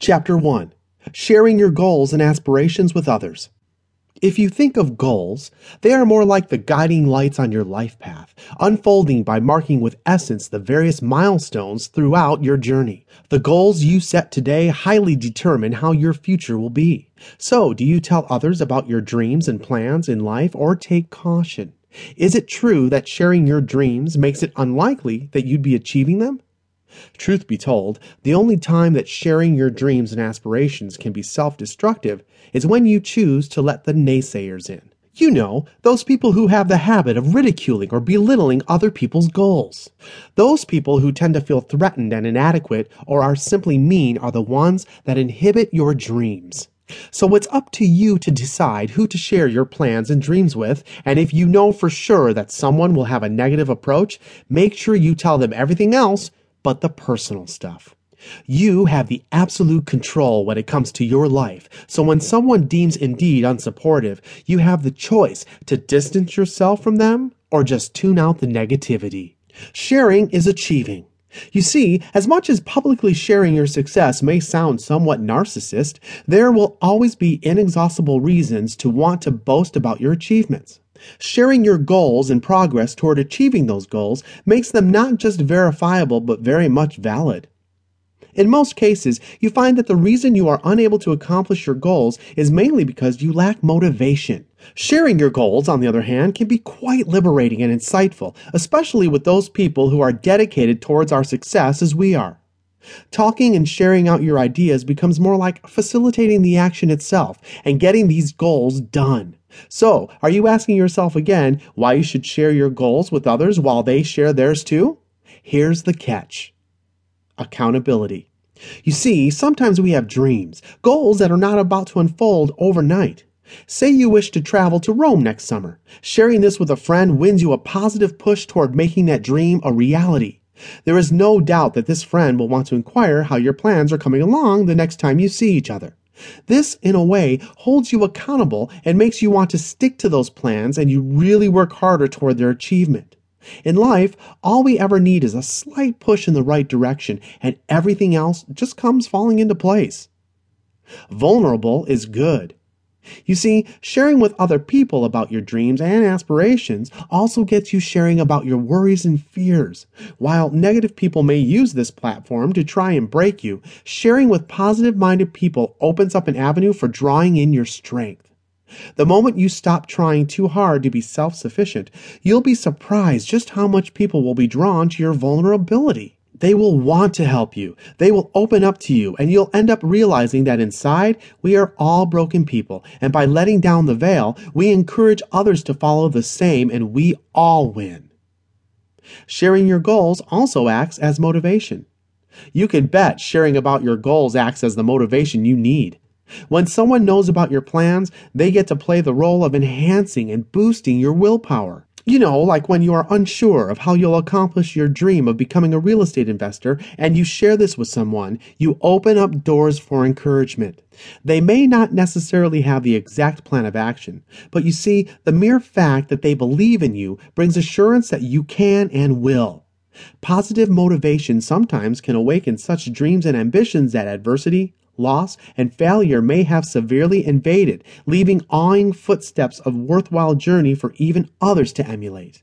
Chapter 1 Sharing Your Goals and Aspirations with Others. If you think of goals, they are more like the guiding lights on your life path, unfolding by marking with essence the various milestones throughout your journey. The goals you set today highly determine how your future will be. So, do you tell others about your dreams and plans in life or take caution? Is it true that sharing your dreams makes it unlikely that you'd be achieving them? Truth be told, the only time that sharing your dreams and aspirations can be self destructive is when you choose to let the naysayers in. You know, those people who have the habit of ridiculing or belittling other people's goals. Those people who tend to feel threatened and inadequate or are simply mean are the ones that inhibit your dreams. So it's up to you to decide who to share your plans and dreams with, and if you know for sure that someone will have a negative approach, make sure you tell them everything else but the personal stuff. You have the absolute control when it comes to your life. So when someone deems indeed unsupportive, you have the choice to distance yourself from them or just tune out the negativity. Sharing is achieving. You see, as much as publicly sharing your success may sound somewhat narcissist, there will always be inexhaustible reasons to want to boast about your achievements. Sharing your goals and progress toward achieving those goals makes them not just verifiable, but very much valid. In most cases, you find that the reason you are unable to accomplish your goals is mainly because you lack motivation. Sharing your goals, on the other hand, can be quite liberating and insightful, especially with those people who are dedicated towards our success as we are. Talking and sharing out your ideas becomes more like facilitating the action itself and getting these goals done. So, are you asking yourself again why you should share your goals with others while they share theirs too? Here's the catch accountability. You see, sometimes we have dreams, goals that are not about to unfold overnight. Say you wish to travel to Rome next summer. Sharing this with a friend wins you a positive push toward making that dream a reality. There is no doubt that this friend will want to inquire how your plans are coming along the next time you see each other. This, in a way, holds you accountable and makes you want to stick to those plans and you really work harder toward their achievement. In life, all we ever need is a slight push in the right direction and everything else just comes falling into place. Vulnerable is good. You see, sharing with other people about your dreams and aspirations also gets you sharing about your worries and fears. While negative people may use this platform to try and break you, sharing with positive minded people opens up an avenue for drawing in your strength. The moment you stop trying too hard to be self sufficient, you'll be surprised just how much people will be drawn to your vulnerability. They will want to help you. They will open up to you, and you'll end up realizing that inside we are all broken people. And by letting down the veil, we encourage others to follow the same, and we all win. Sharing your goals also acts as motivation. You can bet sharing about your goals acts as the motivation you need. When someone knows about your plans, they get to play the role of enhancing and boosting your willpower. You know, like when you are unsure of how you'll accomplish your dream of becoming a real estate investor and you share this with someone, you open up doors for encouragement. They may not necessarily have the exact plan of action, but you see, the mere fact that they believe in you brings assurance that you can and will. Positive motivation sometimes can awaken such dreams and ambitions that adversity, loss, and failure may have severely invaded, leaving awing footsteps of worthwhile journey for even others to emulate.